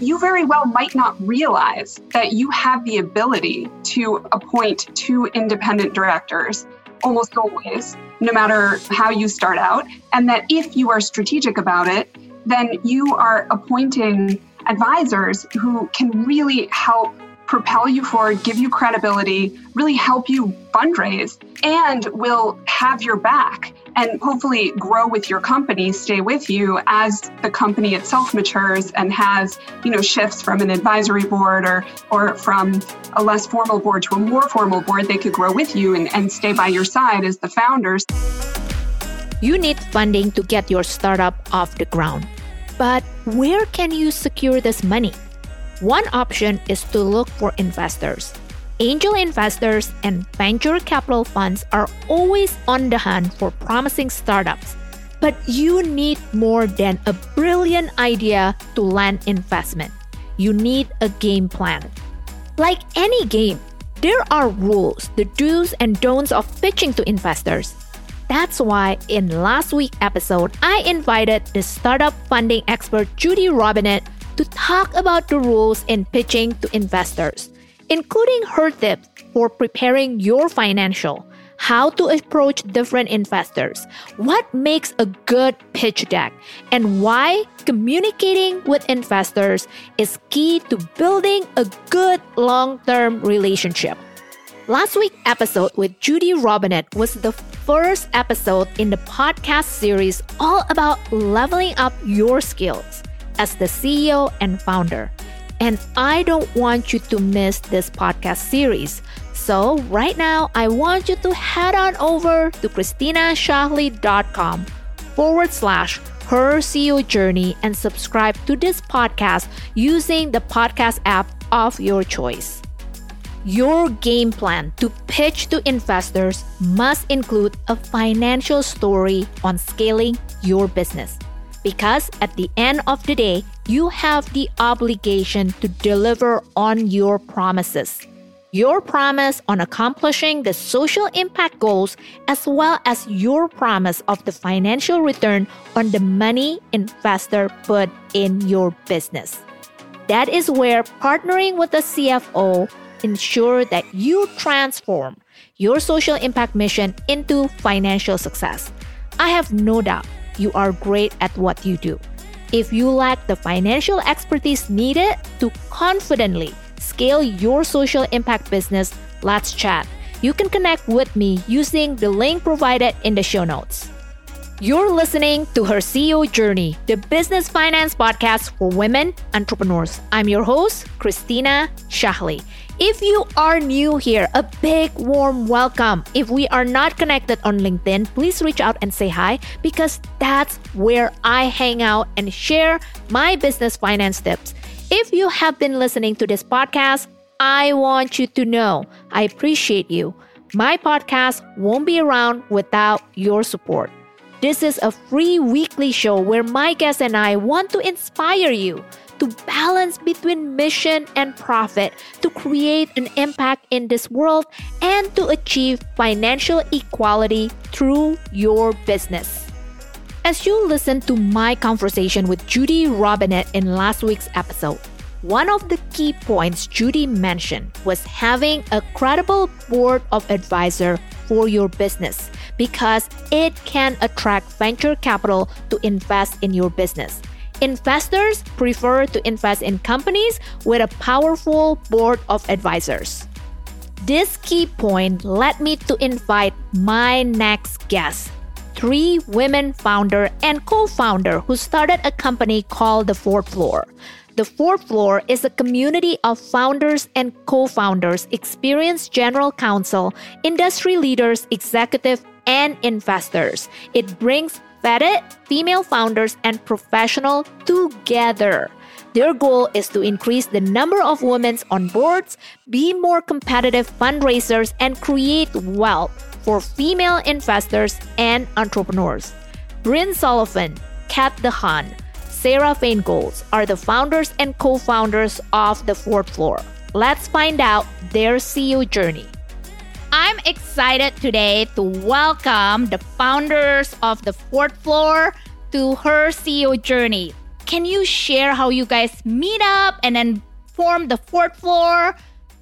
you very well might not realize that you have the ability to appoint two independent directors almost always, no matter how you start out. And that if you are strategic about it, then you are appointing advisors who can really help propel you forward, give you credibility, really help you fundraise, and will have your back and hopefully grow with your company, stay with you as the company itself matures and has, you know, shifts from an advisory board or or from a less formal board to a more formal board, they could grow with you and, and stay by your side as the founders. You need funding to get your startup off the ground. But where can you secure this money? One option is to look for investors. Angel investors and venture capital funds are always on the hunt for promising startups. But you need more than a brilliant idea to land investment. You need a game plan. Like any game, there are rules, the do's and don'ts of pitching to investors. That's why in last week's episode, I invited the startup funding expert Judy Robinett to talk about the rules in pitching to investors, including her tips for preparing your financial, how to approach different investors, what makes a good pitch deck, and why communicating with investors is key to building a good long term relationship. Last week's episode with Judy Robinett was the first episode in the podcast series all about leveling up your skills as the CEO and founder. And I don't want you to miss this podcast series. So, right now, I want you to head on over to christinashahley.com forward slash her CEO journey and subscribe to this podcast using the podcast app of your choice. Your game plan to pitch to investors must include a financial story on scaling your business because at the end of the day, you have the obligation to deliver on your promises. Your promise on accomplishing the social impact goals, as well as your promise of the financial return on the money investor put in your business. That is where partnering with a CFO ensure that you transform your social impact mission into financial success. I have no doubt you are great at what you do. If you lack the financial expertise needed to confidently scale your social impact business, let's chat. You can connect with me using the link provided in the show notes. You're listening to Her CEO Journey, the business finance podcast for women entrepreneurs. I'm your host, Christina Shahley. If you are new here, a big warm welcome. If we are not connected on LinkedIn, please reach out and say hi because that's where I hang out and share my business finance tips. If you have been listening to this podcast, I want you to know I appreciate you. My podcast won't be around without your support. This is a free weekly show where my guests and I want to inspire you to balance between mission and profit to create an impact in this world and to achieve financial equality through your business. As you listen to my conversation with Judy Robinett in last week's episode, one of the key points Judy mentioned was having a credible board of advisor for your business because it can attract venture capital to invest in your business. Investors prefer to invest in companies with a powerful board of advisors. This key point led me to invite my next guest, three women founder and co-founder who started a company called The Fourth Floor. The Fourth Floor is a community of founders and co-founders, experienced general counsel, industry leaders, executive, and investors. It brings vetted female founders and professional together. Their goal is to increase the number of women on boards, be more competitive fundraisers, and create wealth for female investors and entrepreneurs. Bryn Sullivan, Kat DeHaan, Sarah Feingold are the founders and co founders of The Fourth Floor. Let's find out their CEO journey. I'm excited today to welcome the founders of the fourth floor to her CEO journey, Can you share how you guys meet up and then form the fourth floor?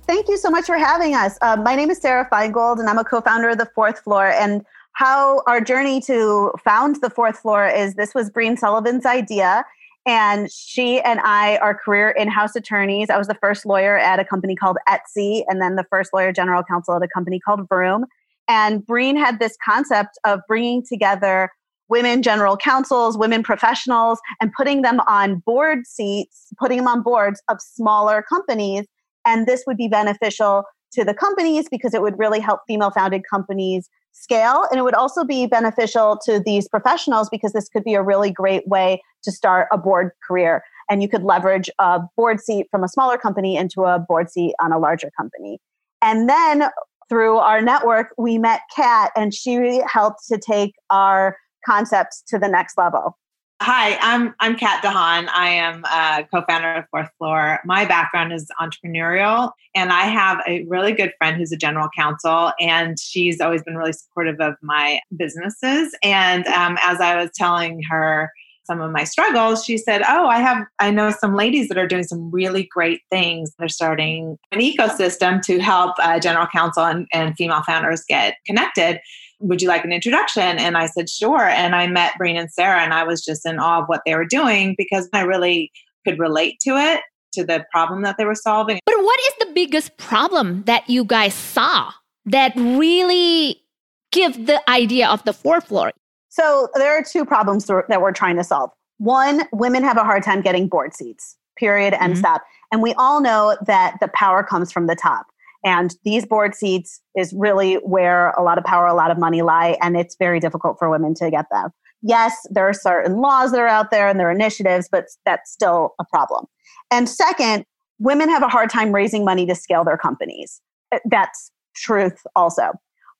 Thank you so much for having us. Uh, my name is Sarah Feingold, and I'm a co founder of the fourth floor. And how our journey to found the fourth floor is this was Breen Sullivan's idea. And she and I are career in house attorneys. I was the first lawyer at a company called Etsy, and then the first lawyer general counsel at a company called Vroom. And Breen had this concept of bringing together women general counsels, women professionals, and putting them on board seats, putting them on boards of smaller companies. And this would be beneficial to the companies because it would really help female founded companies scale. And it would also be beneficial to these professionals because this could be a really great way to start a board career. And you could leverage a board seat from a smaller company into a board seat on a larger company. And then through our network, we met Kat, and she helped to take our concepts to the next level. Hi, I'm I'm Kat DeHaan. I am a co-founder of Fourth Floor. My background is entrepreneurial, and I have a really good friend who's a general counsel, and she's always been really supportive of my businesses. And um, as I was telling her some of my struggles, she said, "Oh, I have I know some ladies that are doing some really great things. They're starting an ecosystem to help uh, general counsel and, and female founders get connected." would you like an introduction? And I said, sure. And I met Breen and Sarah, and I was just in awe of what they were doing because I really could relate to it, to the problem that they were solving. But what is the biggest problem that you guys saw that really give the idea of the fourth floor? So there are two problems that we're trying to solve. One, women have a hard time getting board seats, period, and mm-hmm. stop. And we all know that the power comes from the top. And these board seats is really where a lot of power, a lot of money lie, and it's very difficult for women to get them. Yes, there are certain laws that are out there and there are initiatives, but that's still a problem. And second, women have a hard time raising money to scale their companies. That's truth also.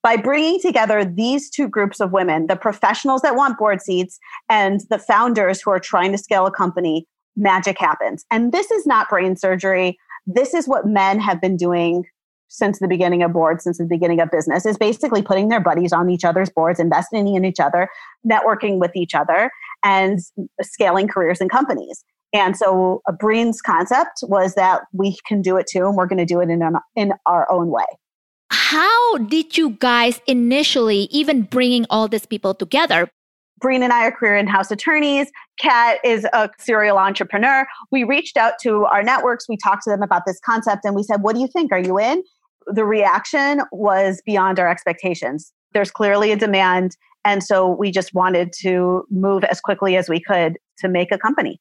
By bringing together these two groups of women, the professionals that want board seats and the founders who are trying to scale a company, magic happens. And this is not brain surgery. This is what men have been doing since the beginning of boards, since the beginning of business, is basically putting their buddies on each other's boards, investing in each other, networking with each other, and scaling careers and companies. And so, a Breen's concept was that we can do it too, and we're going to do it in, in our own way. How did you guys initially even bringing all these people together? Breen and I are career in-house attorneys. Kat is a serial entrepreneur. We reached out to our networks. We talked to them about this concept and we said, what do you think? Are you in? the reaction was beyond our expectations. There's clearly a demand. And so we just wanted to move as quickly as we could to make a company.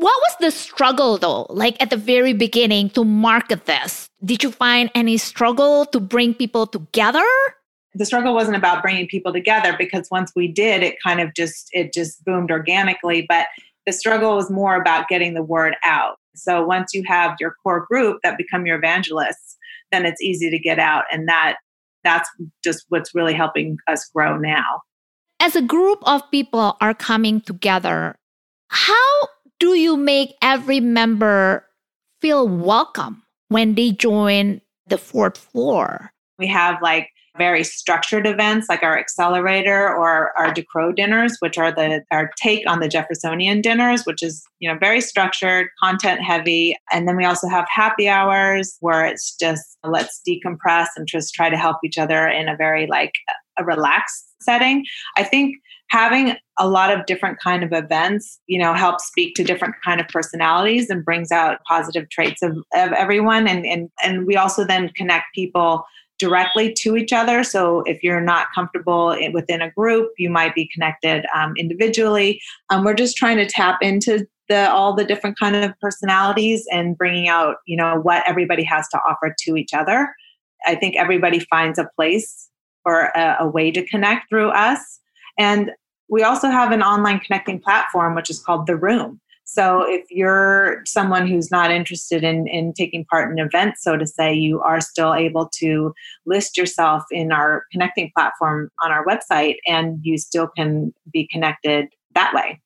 What was the struggle though, like at the very beginning to market this? Did you find any struggle to bring people together? The struggle wasn't about bringing people together because once we did, it kind of just it just boomed organically, but the struggle was more about getting the word out. So once you have your core group that become your evangelists, then it's easy to get out and that that's just what's really helping us grow now as a group of people are coming together how do you make every member feel welcome when they join the fourth floor? We have like very structured events like our accelerator or our DeCrow dinners, which are the our take on the Jeffersonian dinners, which is you know very structured, content heavy, and then we also have happy hours where it's just let's decompress and just try to help each other in a very like a relaxed setting. I think having a lot of different kind of events you know helps speak to different kind of personalities and brings out positive traits of, of everyone and, and and we also then connect people directly to each other. So if you're not comfortable within a group, you might be connected um, individually. Um, we're just trying to tap into the all the different kind of personalities and bringing out you know what everybody has to offer to each other. I think everybody finds a place or a, a way to connect through us. And we also have an online connecting platform which is called The Room. So if you're someone who's not interested in, in taking part in events, so to say, you are still able to list yourself in our connecting platform on our website and you still can be connected that way.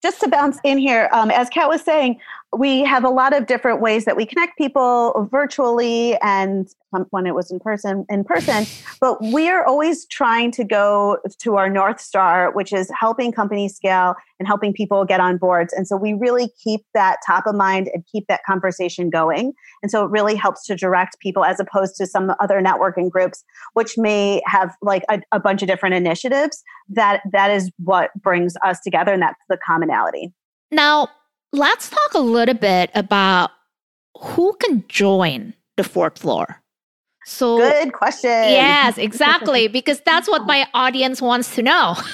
Just to bounce in here, um, as Kat was saying, we have a lot of different ways that we connect people virtually and when it was in person in person but we're always trying to go to our north star which is helping companies scale and helping people get on boards. And so we really keep that top of mind and keep that conversation going. And so it really helps to direct people as opposed to some other networking groups which may have like a, a bunch of different initiatives that that is what brings us together and that's the commonality. Now let's talk a little bit about who can join the fourth floor. So good question. Yes, exactly, because that's what my audience wants to know.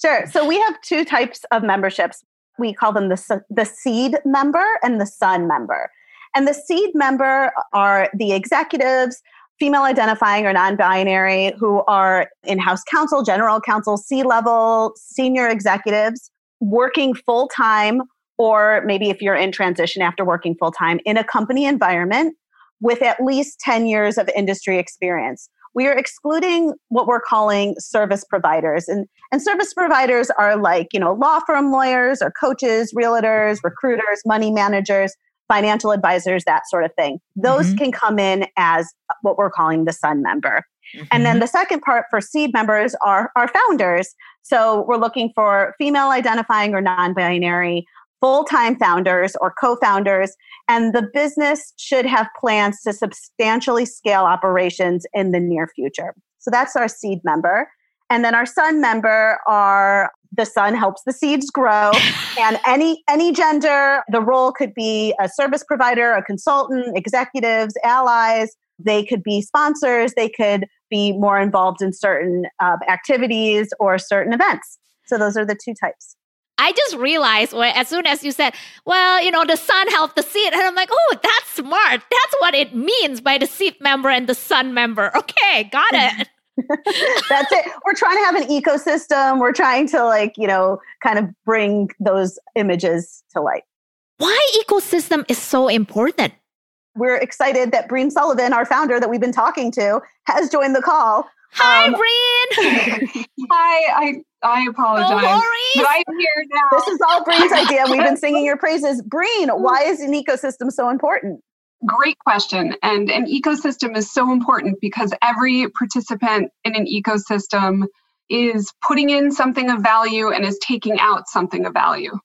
Sure. So we have two types of memberships. We call them the the seed member and the sun member. And the seed member are the executives, female identifying or non-binary who are in-house counsel, general counsel, C-level, senior executives working full-time or maybe if you're in transition after working full time in a company environment with at least 10 years of industry experience. We are excluding what we're calling service providers. And, and service providers are like, you know, law firm lawyers or coaches, realtors, recruiters, money managers, financial advisors, that sort of thing. Those mm-hmm. can come in as what we're calling the Sun member. Mm-hmm. And then mm-hmm. the second part for seed members are our founders. So we're looking for female identifying or non binary full time founders or co founders, and the business should have plans to substantially scale operations in the near future. So that's our seed member. And then our sun member are the sun helps the seeds grow. And any any gender the role could be a service provider a consultant executives allies. They could be sponsors. They could be more involved in certain uh, activities or certain events. So those are the two types I just realized when, as soon as you said, well, you know, the sun helped the seed. And I'm like, oh, that's smart. That's what it means by the seed member and the sun member. Okay, got it. that's it. We're trying to have an ecosystem. We're trying to, like, you know, kind of bring those images to light. Why ecosystem is so important? We're excited that Breen Sullivan, our founder that we've been talking to, has joined the call. Hi, um, Breen. Hi, I I apologize. No but I'm here now. This is all Breen's idea. We've been singing your praises. Breen, why is an ecosystem so important? Great question. And an ecosystem is so important because every participant in an ecosystem is putting in something of value and is taking out something of value.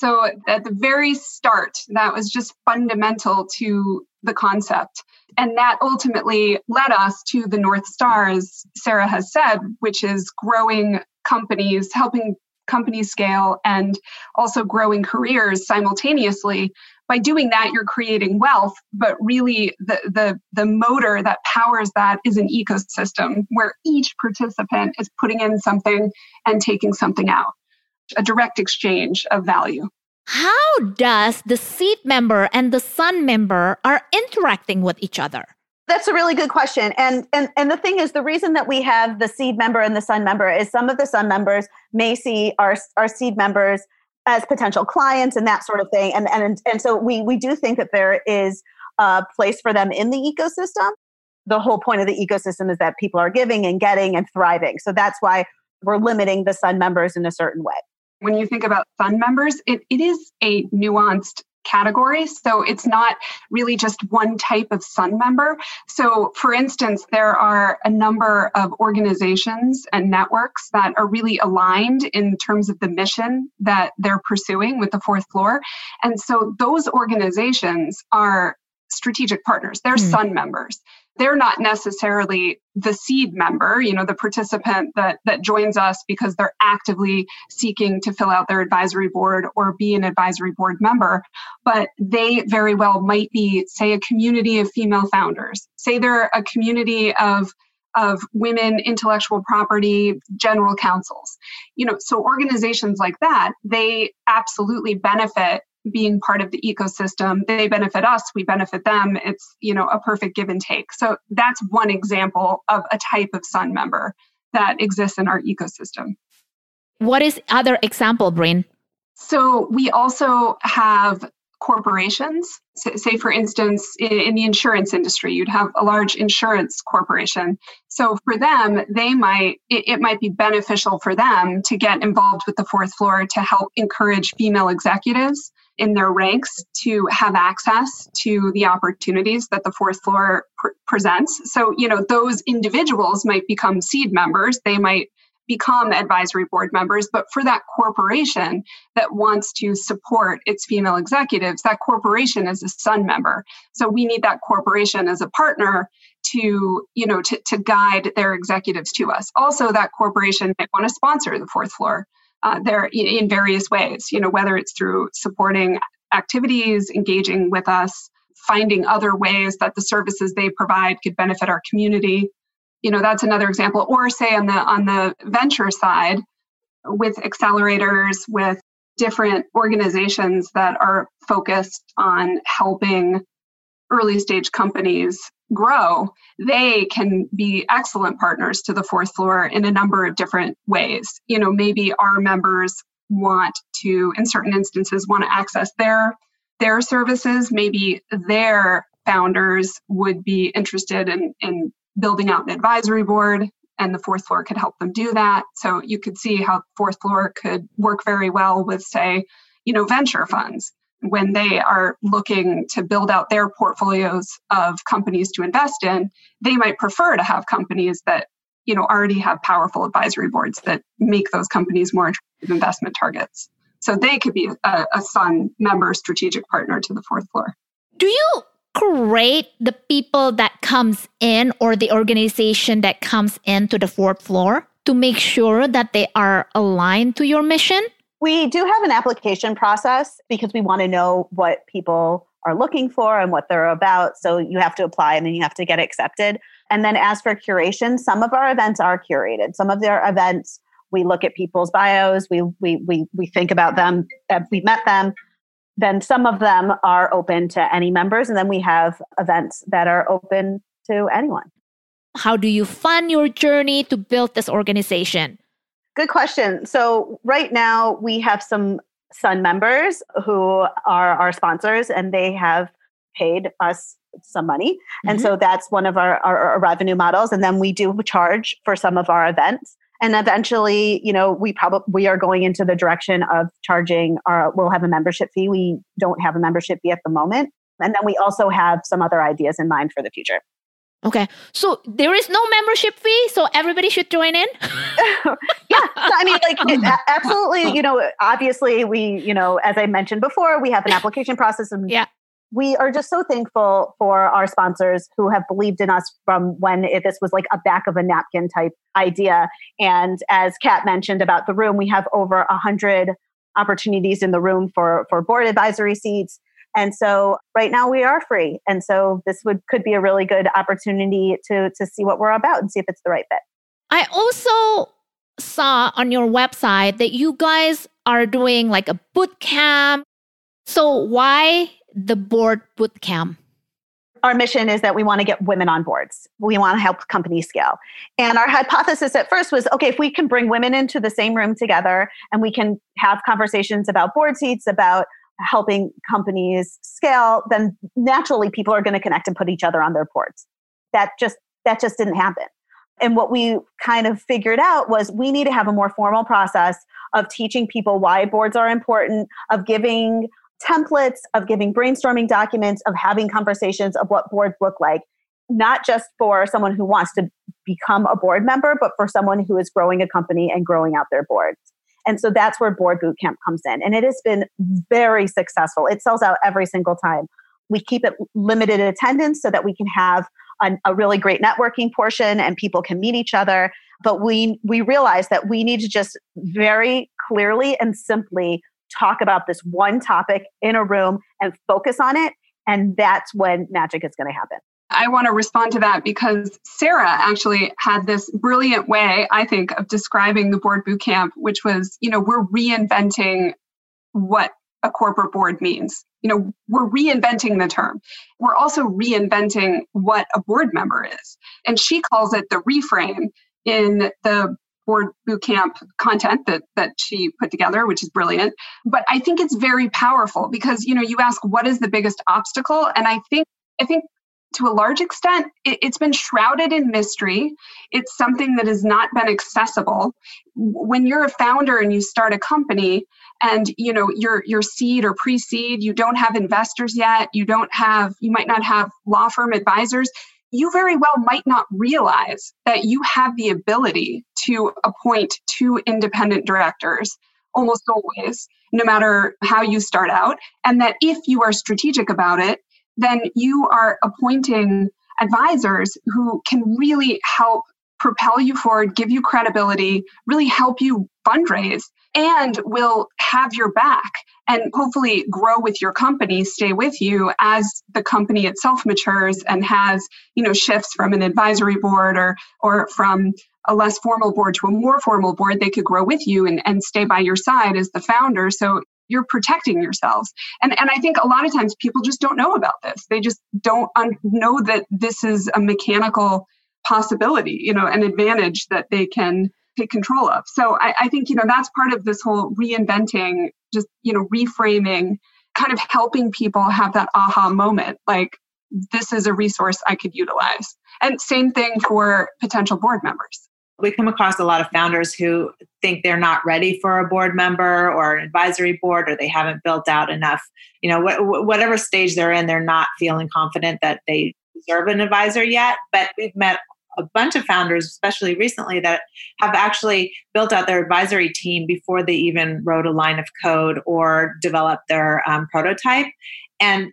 So at the very start, that was just fundamental to the concept. And that ultimately led us to the North Star, as Sarah has said, which is growing companies, helping companies scale, and also growing careers simultaneously. By doing that, you're creating wealth, but really the, the, the motor that powers that is an ecosystem where each participant is putting in something and taking something out, a direct exchange of value. How does the seed member and the sun member are interacting with each other? That's a really good question. And and and the thing is the reason that we have the seed member and the sun member is some of the sun members may see our our seed members as potential clients and that sort of thing. And and and so we we do think that there is a place for them in the ecosystem. The whole point of the ecosystem is that people are giving and getting and thriving. So that's why we're limiting the sun members in a certain way. When you think about sun members, it, it is a nuanced category. So it's not really just one type of Sun member. So, for instance, there are a number of organizations and networks that are really aligned in terms of the mission that they're pursuing with the fourth floor. And so those organizations are strategic partners, they're mm. Sun members they're not necessarily the seed member, you know, the participant that that joins us because they're actively seeking to fill out their advisory board or be an advisory board member, but they very well might be say a community of female founders. Say they're a community of of women intellectual property general counsels you know so organizations like that they absolutely benefit being part of the ecosystem they benefit us we benefit them. It's you know a perfect give and take. So that's one example of a type of sun member that exists in our ecosystem. What is other example Breen so we also have corporations. Say for instance in the insurance industry you'd have a large insurance corporation. So for them they might it, might be beneficial for them to get involved with the fourth floor to help encourage female executives in their ranks to have access to the opportunities that the fourth floor pr- presents. So, you know, those individuals might become seed members. They might become advisory board members. But for that corporation that wants to support its female executives, that corporation is a Sun member. So we need that corporation as a partner to, you know, to, to guide their executives to us. Also, that corporation might want to sponsor the fourth floor. Uh, there in various ways, you know, whether it's through supporting activities, engaging with us, finding other ways that the services they provide could benefit our community. You know that's another example. Or say on the on the venture side with accelerators with different organizations that are focused on helping early stage companies grow they can be excellent partners to the fourth floor in a number of different ways. You know maybe our members want to in certain instances want to access their their services. Maybe their founders would be interested in in building out an advisory board and the fourth floor could help them do that. So you could see how fourth floor could work very well with say you know venture funds when they are looking to build out their portfolios of companies to invest in they might prefer to have companies that you know already have powerful advisory boards that make those companies more attractive investment targets so they could be a, a sun member strategic partner to the fourth floor do you create the people that comes in or the organization that comes into the fourth floor to make sure that they are aligned to your mission? We do have an application process because we want to know what people are looking for and what they're about. So you have to apply and then you have to get accepted. And then as for curation, some of our events are curated. Some of their events, we look at people's bios, we we we we think about them, we met them, then some of them are open to any members. And then we have events that are open to anyone. How do you fund your journey to build this organization? Good question. So, right now we have some Sun members who are our sponsors and they have paid us some money. And mm-hmm. so that's one of our, our, our, revenue models. And then we do charge for some of our events and eventually you know we probably we are going into the direction of charging our we'll have a membership fee we don't have a membership fee at the moment and then we also have some other ideas in mind for the future okay so there is no membership fee so everybody should join in yeah i mean like it, absolutely oh. you know obviously we you know as i mentioned before we have an application process and yeah we are just so thankful for our sponsors who have believed in us from when it, this was like a back of a napkin type idea. And as Kat mentioned about the room, we have over a hundred opportunities in the room for for board advisory seats. And so right now we are free. And so this would could be a really good opportunity to to see what we're about and see if it's the right fit. I also saw on your website that you guys are doing like a boot camp. So why the board boot camp? Our mission is that we want to get women on boards. We want to help companies scale. And our hypothesis at first was okay, if we can bring women into the same room together and we can have conversations about board seats, about helping companies scale, then naturally people are going to connect and put each other on their boards. That just that just didn't happen. And what we kind of figured out was we need to have a more formal process of teaching people why boards are important, of giving templates, of giving brainstorming documents, of having conversations of what boards look like, not just for someone who wants to become a board member, but for someone who is growing a company and growing out their boards. And so that's where Board Bootcamp comes in. And it has been very successful. It sells out every single time. We keep it limited attendance so that we can have a, a really great networking portion and people can meet each other. But we we realize that we need to just very clearly and simply talk about this one topic in a room and focus on it. And that's when magic is going to happen. I want to respond to that because Sarah actually had this brilliant way, I think, of describing the board boot camp, which was, you know, we're reinventing what a corporate board means. You know, we're reinventing the term. We're also reinventing what a board member is. And she calls it the reframe in the board boot camp content that that she put together which is brilliant but i think it's very powerful because you know you ask what is the biggest obstacle and i think i think to a large extent, it, has been shrouded in mystery. It's something that has not been accessible. When you're a founder and you start a company, and you know your your seed or pre-seed, you don't have investors yet. You don't have. You might not have law firm advisors. You very well might not realize that you have the ability to appoint two independent directors almost always, no matter how you start out. And that if you are strategic about it, then you are appointing advisors who can really help propel you forward, give you credibility, really help you fundraise, and will have your back and hopefully grow with your company, stay with you as the company itself matures and has, you know, shifts from an advisory board or or from a less formal board to a more formal board, they could grow with you and, and stay by your side as the founder. So you're protecting yourselves. And, and I think a lot of times people just don't know about this. They just don't un- know that this is a mechanical possibility, you know, an advantage that they can take control of. So I, I think, you know, that's part of this whole reinventing, just, you know, reframing, kind of helping people have that aha moment. Like, this is a resource I could utilize. And same thing for potential board members we come across a lot of founders who think they're not ready for a board member or an advisory board or they haven't built out enough you know wh- whatever stage they're in they're not feeling confident that they deserve an advisor yet. But we've met a bunch of founders especially recently that have actually built out their advisory team before they even wrote a line of code or developed their um, prototype. And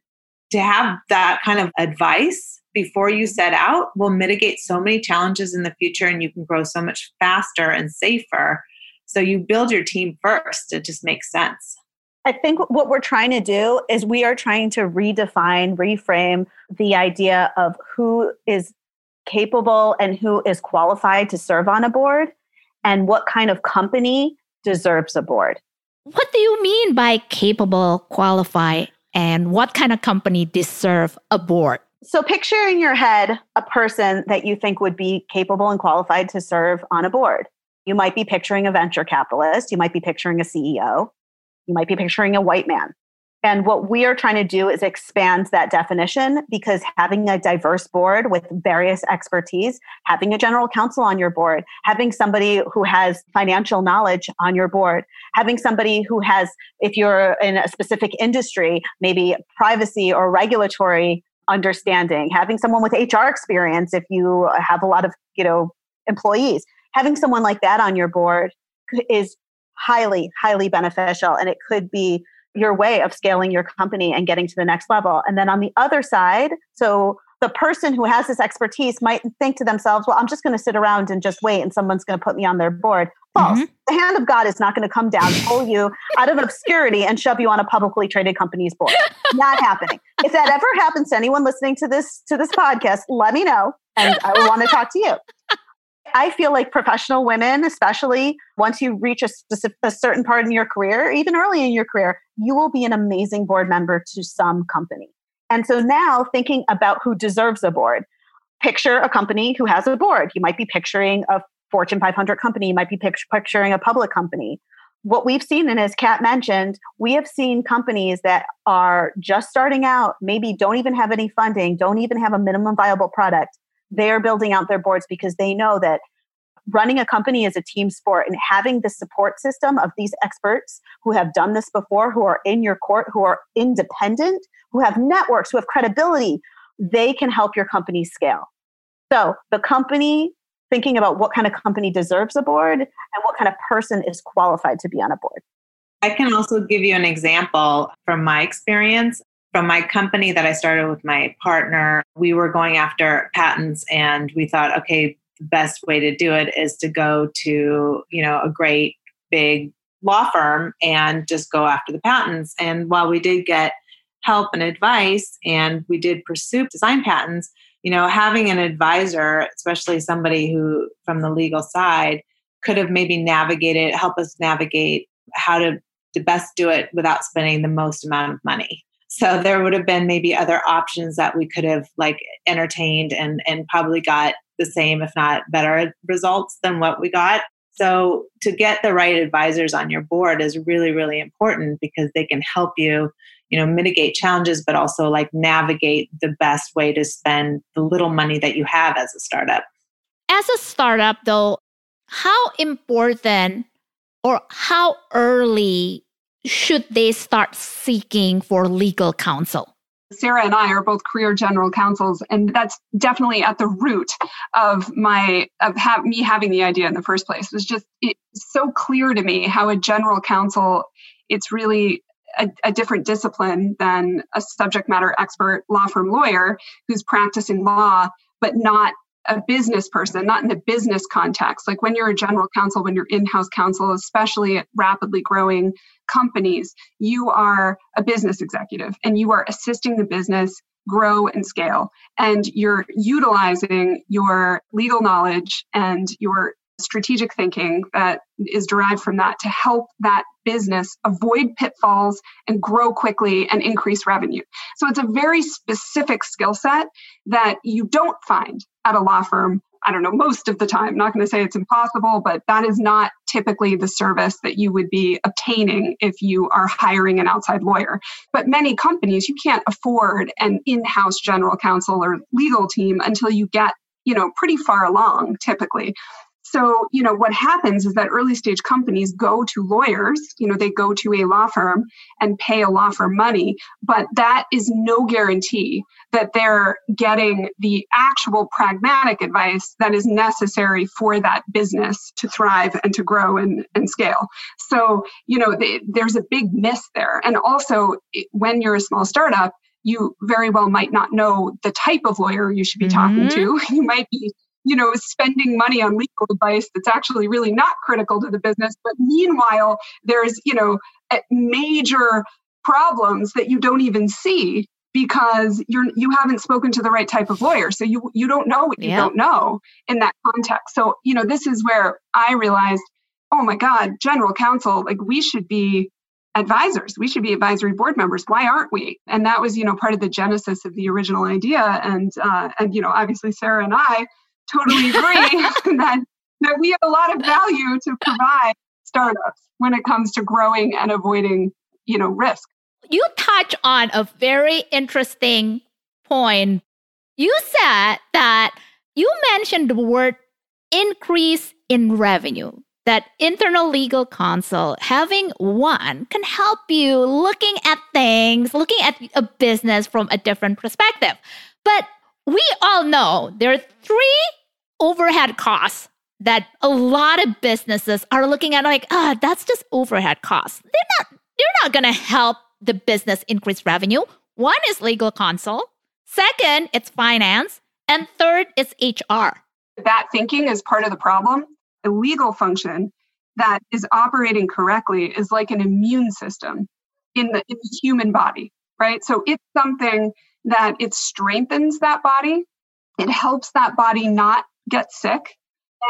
to have that kind of advice before you set out will mitigate so many challenges in the future and you can grow so much faster and safer. So you build your team first. It just makes sense. I think what we're trying to do is we are trying to redefine, reframe the idea of who is capable and who is qualified to serve on a board and what kind of company deserves a board. What do you mean by capable, qualified, and what kind of company deserve a board? So, picture in your head a person that you think would be capable and qualified to serve on a board. You might be picturing a venture capitalist. You might be picturing a CEO. You might be picturing a white man. And what we are trying to do is expand that definition because having a diverse board with various expertise, having a general counsel on your board, having somebody who has financial knowledge on your board, having somebody who has, if you're in a specific industry, maybe privacy or regulatory understanding, having someone with HR experience if you have a lot of, you know, employees, having someone like that on your board is highly, highly beneficial. And it could be your way of scaling your company and getting to the next level. And then on the other side, so the person who has this expertise might think to themselves, well, I'm just going to sit around and just wait and someone's going to put me on their board. False. Mm-hmm. The hand of God is not going to come down, pull you out of obscurity and shove you on a publicly traded company's board. not happening. If that ever happens to anyone listening to this to this podcast, let me know and I will want to talk to you. I feel like professional women, especially once you reach a, specific, a certain part in your career, even early in your career, you will be an amazing board member to some company. And so now thinking about who deserves a board, picture a company who has a board. You might be picturing a Fortune 500 company, you might be picturing a public company. What we've seen, and as Kat mentioned, we have seen companies that are just starting out, maybe don't even have any funding, don't even have a minimum viable product. They're building out their boards because they know that running a company is a team sport and having the support system of these experts who have done this before, who are in your court, who are independent, who have networks, who have credibility, they can help your company scale. So the company thinking about what kind of company deserves a board and what kind of person is qualified to be on a board. I can also give you an example from my experience. From my company that I started with my partner, we were going after patents and we thought, okay, the best way to do it is to go to, you know, a great big law firm and just go after the patents. And while we did get help and advice and we did pursue design patents, you know, having an advisor, especially somebody who from the legal side, could have maybe navigated, help us navigate how to, to best do it without spending the most amount of money. So there would have been maybe other options that we could have like entertained and and probably got the same, if not better results than what we got. So to get the right advisors on your board is really, really important because they can help you, you know mitigate challenges but also like navigate the best way to spend the little money that you have as a startup as a startup though how important or how early should they start seeking for legal counsel Sarah and I are both career general counsels, and that's definitely at the root of my of ha- me having the idea in the first place. It was just it's so clear to me how a general counsel it's really a, a, different discipline than a subject matter expert law firm lawyer who's practicing law but not a business person, not in the business context. Like when you're a general counsel, when you're in house counsel, especially at rapidly growing companies, you are a business executive and you are assisting the business grow and scale. And you're utilizing your legal knowledge and your strategic thinking that is derived from that to help that business avoid pitfalls and grow quickly and increase revenue. So it's a very specific skill set that you don't find at a law firm. I don't know, most of the time. I'm not going to say it's impossible, but that is not typically the service that you would be obtaining if you are hiring an outside lawyer. But many companies, you can't afford an in house general counsel or legal team until you get you know pretty far along typically so, you know, what happens is that early stage companies go to lawyers, you know, they go to a law firm and pay a law firm money, but that is no guarantee that they're getting the actual pragmatic advice that is necessary for that business to thrive and to grow and, and scale. So, you know, they, there's a big miss there. And also, when you're a small startup, you very well might not know the type of lawyer you should be mm-hmm. talking to. You might be you know, spending money on legal advice that's actually really not critical to the business. But meanwhile, there's, you know, major problems that you don't even see because you're you haven't spoken to the right type of lawyer. So you you don't know what you yeah. don't know in that context. So you know this is where i realized oh my god general counsel like we should be advisors. We should be advisory board members. Why aren't we? And that was you know part of the genesis of the original idea. And uh, and you know obviously sarah and i totally agree that, that we have a lot of value to provide startups when it comes to growing and avoiding, you know, risk. You touch on a very interesting point. You said that you mentioned the word increase in revenue that internal legal counsel having one can help you looking at things looking at a business from a different perspective but we all know there are three overhead costs that a lot of businesses are looking at like, ah, oh, that's just overhead costs. They're not they're not going to help the business increase revenue. One is legal counsel, second, it's finance, and third, it's HR. That thinking is part of the problem. A legal function that is operating correctly is like an immune system in the, in the human body, right? So it's something that it strengthens that body. It helps that body not get sick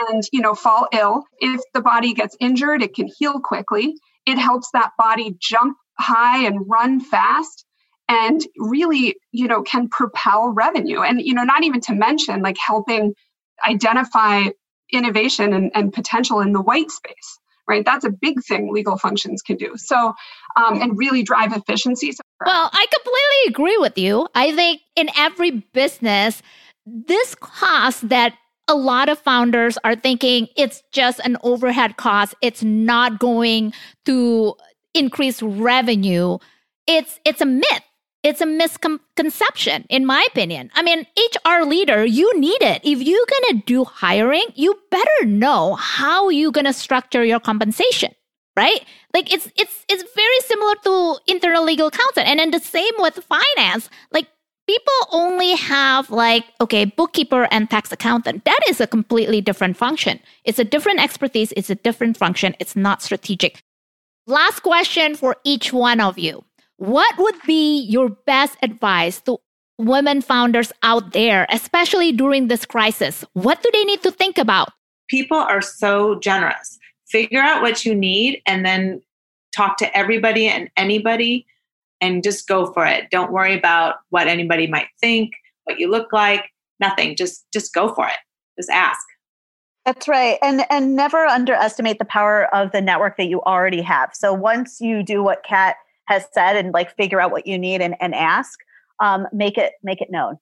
and you know fall ill if the body gets injured it can heal quickly. It helps that body jump high and run fast and really you know can propel revenue. And you know not even to mention like helping identify innovation and, and potential in the white space right? That's a big thing legal functions can do. So um, and really drive efficiencies well i completely agree with you. I think in every business this cost that a lot of founders are thinking it's just an overhead cost. It's not going to increase revenue. It's it's a myth. It's a misconception, in my opinion. I mean, HR leader, you need it. If you're gonna do hiring, you better know how you're gonna structure your compensation right like it's it's it's very similar to internal legal counsel and then the same with finance like people only have like okay bookkeeper and tax accountant. That is a completely different function. It's a different expertise. It's a different function. It's not strategic. Last question for each one of you. What would be your best advice to women founders out there especially during this crisis? What do they need to think about? People are so generous. Figure out what you need and then talk to everybody and anybody and just go for it. Don't worry about what anybody might think, what you look like, nothing. Just just go for it. Just ask. That's right. And and never underestimate the power of the network that you already have. So once you do what Kat has said and like figure out what you need and, and ask um, make it make it known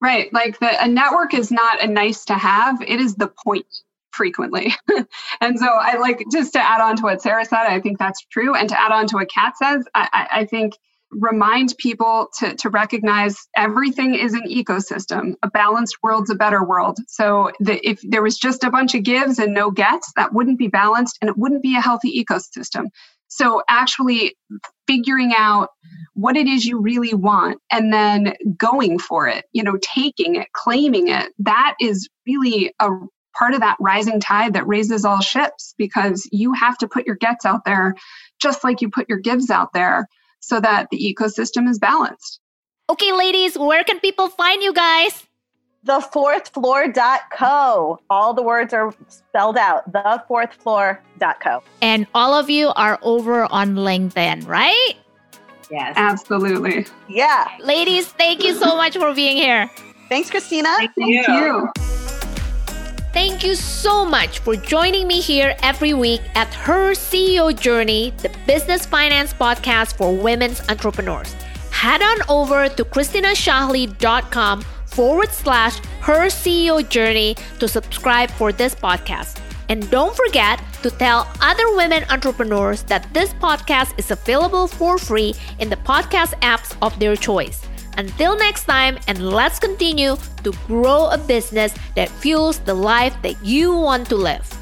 right like the, a network is not a nice to have it is the point frequently and so i like just to add on to what sarah said i think that's true and to add on to what kat says i, I think remind people to, to recognize everything is an ecosystem. A balanced world's a better world. So the, if there was just a bunch of gives and no gets, that wouldn't be balanced and it wouldn't be a healthy ecosystem. So actually figuring out what it is you really want and then going for it, you know, taking it, claiming it, that is really a part of that rising tide that raises all ships because you have to put your gets out there just like you put your gives out there so that the ecosystem is balanced. Okay, ladies, where can people find you guys? Thefourthfloor.co. All the words are spelled out. Thefourthfloor.co. And all of you are over on LinkedIn, right? Yes. Absolutely. Yeah. Ladies, thank you so much for being here. Thanks, Christina. Thank Thank you. you. Thank you so much for joining me here every week at Her CEO Journey, the business finance podcast for women's entrepreneurs. Head on over to christinashahley.com forward slash her CEO journey to subscribe for this podcast. And don't forget to tell other women entrepreneurs that this podcast is available for free in the podcast apps of their choice. Until next time, and let's continue to grow a business that fuels the life that you want to live.